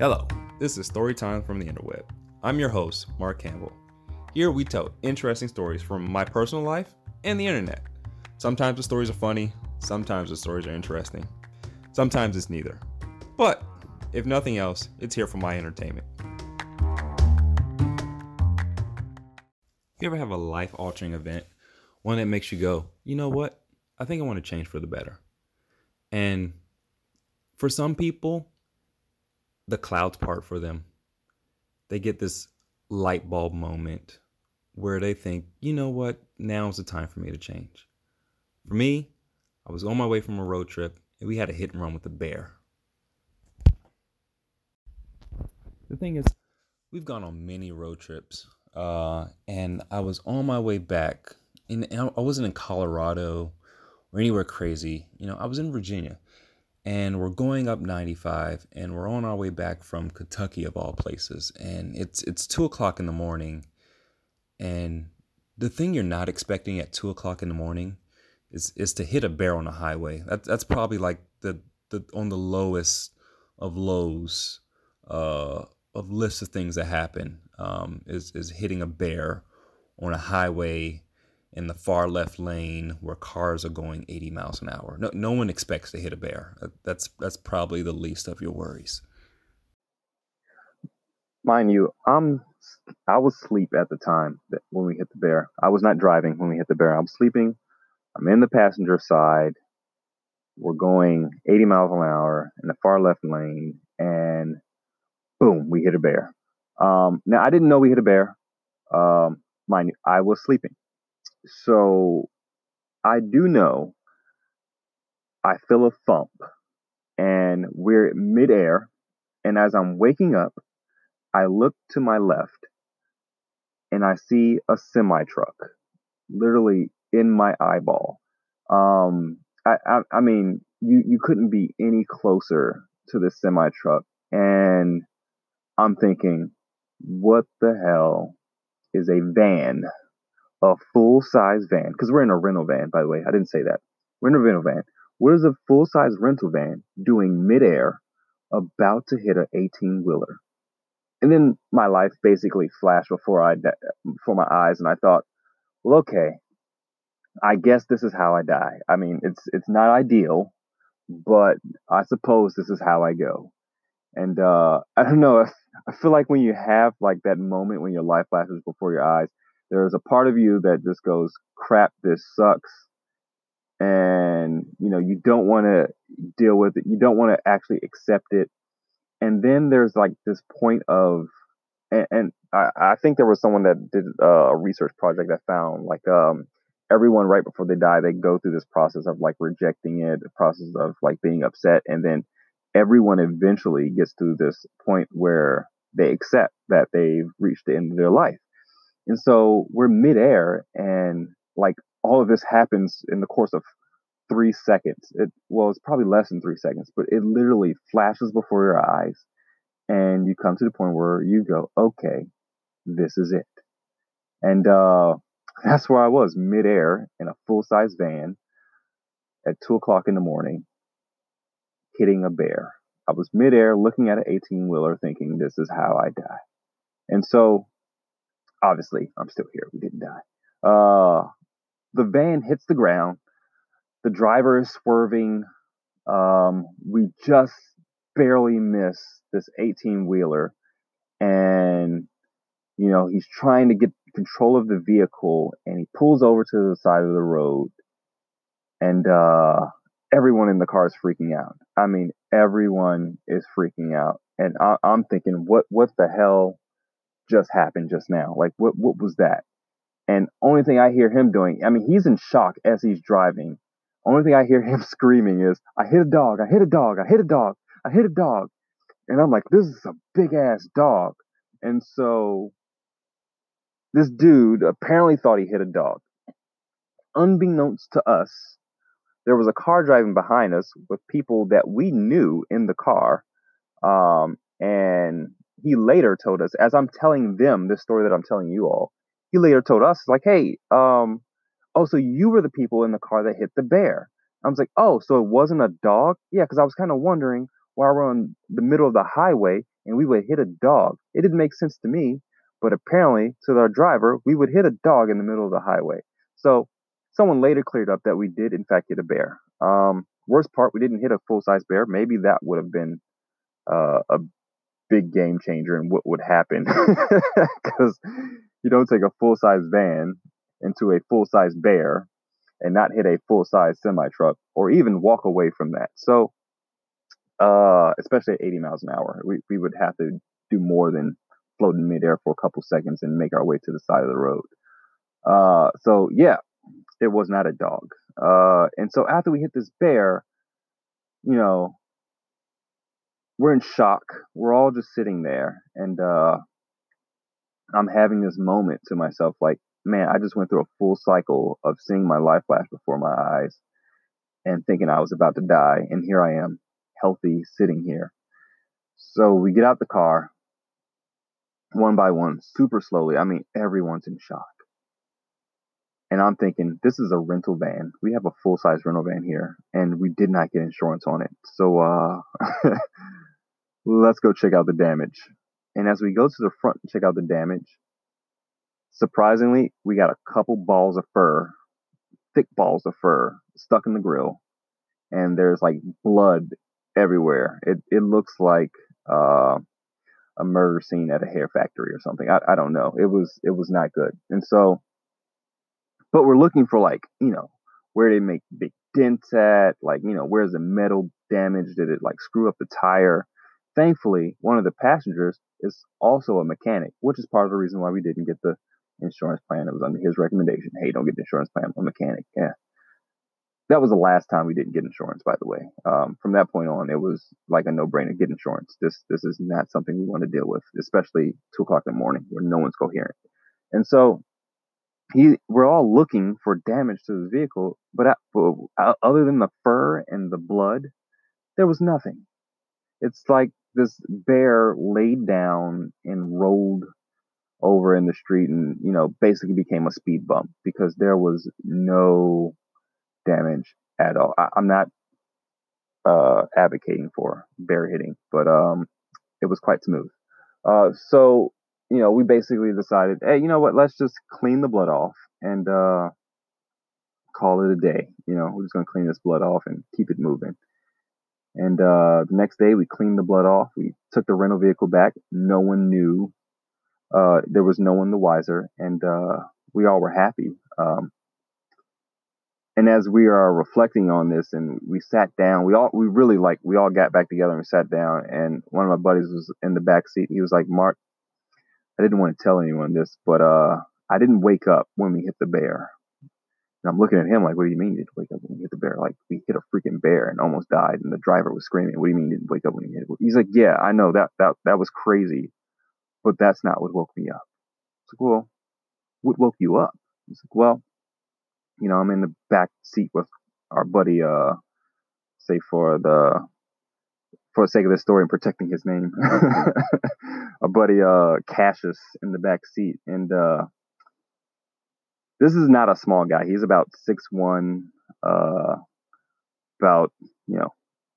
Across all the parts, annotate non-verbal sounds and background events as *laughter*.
Hello, this is Storytime from the Interweb. I'm your host, Mark Campbell. Here we tell interesting stories from my personal life and the internet. Sometimes the stories are funny, sometimes the stories are interesting, sometimes it's neither. But if nothing else, it's here for my entertainment. You ever have a life altering event? One that makes you go, you know what? I think I want to change for the better. And for some people, the clouds part for them. They get this light bulb moment where they think, you know what? Now's the time for me to change. For me, I was on my way from a road trip and we had a hit and run with a bear. The thing is, we've gone on many road trips, uh, and I was on my way back. And I wasn't in Colorado or anywhere crazy. You know, I was in Virginia and we're going up 95 and we're on our way back from kentucky of all places. And it's it's two o'clock in the morning and the thing you're not expecting at two o'clock in the morning is is to hit a bear on a highway. That, that's probably like the, the on the lowest of lows uh, of lists of things that happen um, is is hitting a bear on a highway in the far left lane where cars are going 80 miles an hour. No, no one expects to hit a bear. That's that's probably the least of your worries. Mind you, I'm I was asleep at the time that when we hit the bear. I was not driving when we hit the bear. I'm sleeping. I'm in the passenger side. We're going 80 miles an hour in the far left lane, and boom, we hit a bear. Um, now I didn't know we hit a bear. Um, mind you, I was sleeping. So I do know I feel a thump and we're midair. And as I'm waking up, I look to my left and I see a semi truck literally in my eyeball. Um, I, I, I mean, you, you couldn't be any closer to the semi truck. And I'm thinking, what the hell is a van a full size van, because we're in a rental van, by the way. I didn't say that. We're in a rental van. What is a full size rental van doing midair about to hit an 18 wheeler? And then my life basically flashed before I before my eyes, and I thought, well, okay, I guess this is how I die. I mean, it's it's not ideal, but I suppose this is how I go. And uh, *laughs* I don't know. I feel like when you have like that moment when your life flashes before your eyes, there's a part of you that just goes, crap, this sucks. And, you know, you don't want to deal with it. You don't want to actually accept it. And then there's like this point of, and, and I, I, think there was someone that did a research project that found like, um, everyone right before they die, they go through this process of like rejecting it, the process of like being upset. And then everyone eventually gets to this point where they accept that they've reached the end of their life and so we're midair, and like all of this happens in the course of three seconds. It well, it's probably less than three seconds, but it literally flashes before your eyes, and you come to the point where you go, "Okay, this is it." And uh, *laughs* that's where I was, midair in a full size van at two o'clock in the morning, hitting a bear. I was midair looking at an 18 wheeler thinking, this is how I die. And so obviously, I'm still here. We didn't die. Uh, the van hits the ground. The driver is swerving. Um, we just barely miss this 18 wheeler. And, you know, he's trying to get control of the vehicle and he pulls over to the side of the road. And uh, everyone in the car is freaking out. I mean, everyone is freaking out. And I, I'm thinking, what, what the hell just happened just now? Like, what what was that? And only thing I hear him doing, I mean, he's in shock as he's driving. Only thing I hear him *laughs* screaming is, "I hit a dog! I hit a dog! I hit a dog! I hit a dog!" And I'm like, "This is a big ass dog." And so this dude apparently thought he hit a dog. Unbeknownst to us, there was a car driving behind us with people that we knew in the car. Um, and he later told us, as I'm telling them this story that I'm telling you all, he later told us, like, hey, um, oh, so you were the people in the car that hit the bear. I was like, oh, so it wasn't a dog? Yeah, because I was kind of wondering why we're on the middle of the highway and we would hit a dog. It didn't make sense to me, but apparently to our driver, we would hit a dog in the middle of the highway. So someone later cleared up that we did in fact hit a bear. Um, worst part, we didn't hit a full size bear. Maybe that would have been uh, a big game changer in what would happen *laughs* because you don't take a full size van into a full size bear and not hit a full size semi truck or even walk away from that. So, uh, especially at 80 miles an hour, we, we would have to do more than float in midair for a couple seconds and make our way to the side of the road. Uh, so yeah, it was not a dog. Uh, and so after we hit this bear, you know, we're in shock. We're all just sitting there, and uh, I'm having this moment to myself, like, man, I just went through a full cycle of seeing my life flash before my eyes and thinking I was about to die, and here I am, healthy, sitting here. So we get out the car, one by one, super slowly. I mean, everyone's in shock. And I'm thinking, this is a rental van. We have a full size rental van here, and we did not get insurance on it. So, uh, *laughs* let's go check out the damage. And as we go to the front and check out the damage, surprisingly, we got a couple balls of fur, thick balls of fur stuck in the grill. And there's like blood everywhere. It, it looks like, uh, a murder scene at a hair factory or something. I, I don't know. It was, it was not good. And so, but we're looking for like, you know, where they make big dents at, like, you know, where's the metal damage? Did it like screw up the tire? Thankfully, one of the passengers is also a mechanic, which is part of the reason why we didn't get the insurance plan. It was under his recommendation. Hey, don't get the insurance plan. I'm a mechanic. Yeah. That was the last time we didn't get insurance, by the way. Um, from that point on, it was like a no-brainer. Get insurance. This this is not something we want to deal with, especially two o'clock in the morning where no one's coherent. And so he, we're all looking for damage to the vehicle, but uh, other than the fur and the blood, there was nothing. It's like this bear laid down and rolled over in the street and, you know, basically became a speed bump because there was no damage at all. I, am not uh, advocating for bear hitting, but um, it was quite smooth. Uh, so, you know, we basically decided, hey, you know what? Let's just clean the blood off and uh, call it a day. You know, we're just gonna clean this blood off and keep it moving. And uh, the next day, we cleaned the blood off. We took the rental vehicle back. No one knew. Uh, there was no one the wiser, and uh, we all were happy. Um, and as we are reflecting on this, and we sat down, we all we really like we all got back together and sat down. And one of my buddies was in the back seat. He was like, "Mark, I didn't want to tell anyone this, but uh, I didn't wake up when we hit the bear. And I'm looking at him like, what do you mean you didn't wake up when we hit the bear? Like we hit a freaking bear and almost died, and the driver was screaming. What do you mean you didn't wake up when you hit it? He's like, yeah, I know that that that was crazy, but that's not what woke me up. It's like, well, what woke you up? He's like, well, you know, I'm in the back seat with our buddy, uh, say for the for the sake of this story and protecting his name, *laughs* our buddy uh Cassius in the back seat, and uh this is not a small guy. He's about six one, uh, about you know,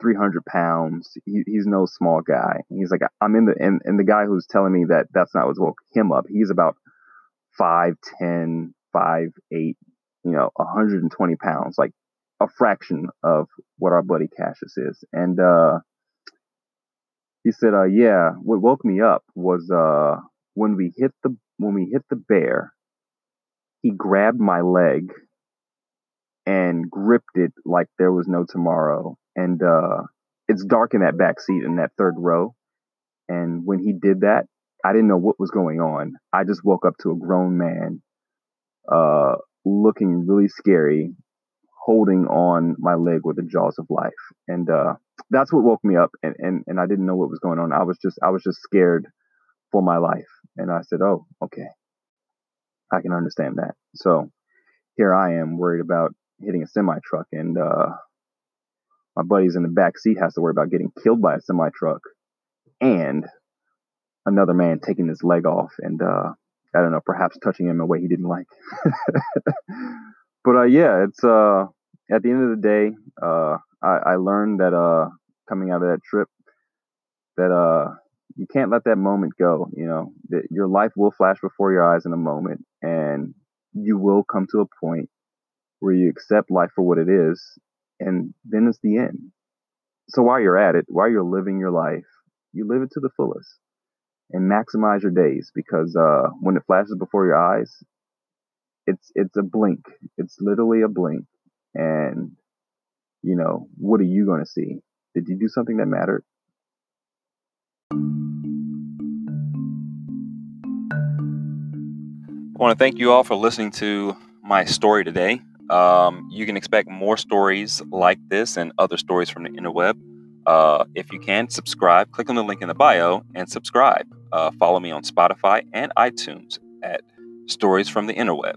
three hundred pounds. He, he's no small guy. He's like I'm in the and, and the guy who's telling me that that's not what woke him up. He's about five ten, five eight, you know, 120 pounds, like a fraction of what our buddy Cassius is. And uh, he said, uh, yeah, what woke me up was uh, when we hit the when we hit the bear he grabbed my leg and gripped it like there was no tomorrow. And uh, it's dark in that back seat in that third row. And when he did that, I didn't know what was going on. I just woke up to a grown man uh, looking really scary, holding on my leg with the jaws of life. And uh, that's what woke me up. And, and, and I didn't know what was going on. I was just I was just scared for my life. And I said, oh, okay. I can understand that. So here I am worried about hitting a semi truck, and uh, my buddy's in the back seat has to worry about getting killed by a semi truck, and another man taking his leg off, and uh, I don't know, perhaps touching him in a way he didn't like. *laughs* but uh, yeah, it's uh, at the end of the day, uh, I, I learned that uh, coming out of that trip, that uh, you can't let that moment go. You know, that your life will flash before your eyes in a moment, and you will come to a point where you accept life for what it is, and then it's the end. So while you're at it, while you're living your life, you live it to the fullest and maximize your days because uh, when it flashes before your eyes, it's it's a blink. It's literally a blink, and you know what are you going to see? Did you do something that mattered? I want to thank you all for listening to my story today. Um, you can expect more stories like this and other stories from the interweb. Uh, if you can, subscribe. Click on the link in the bio and subscribe. Uh, follow me on Spotify and iTunes at Stories from the Interweb.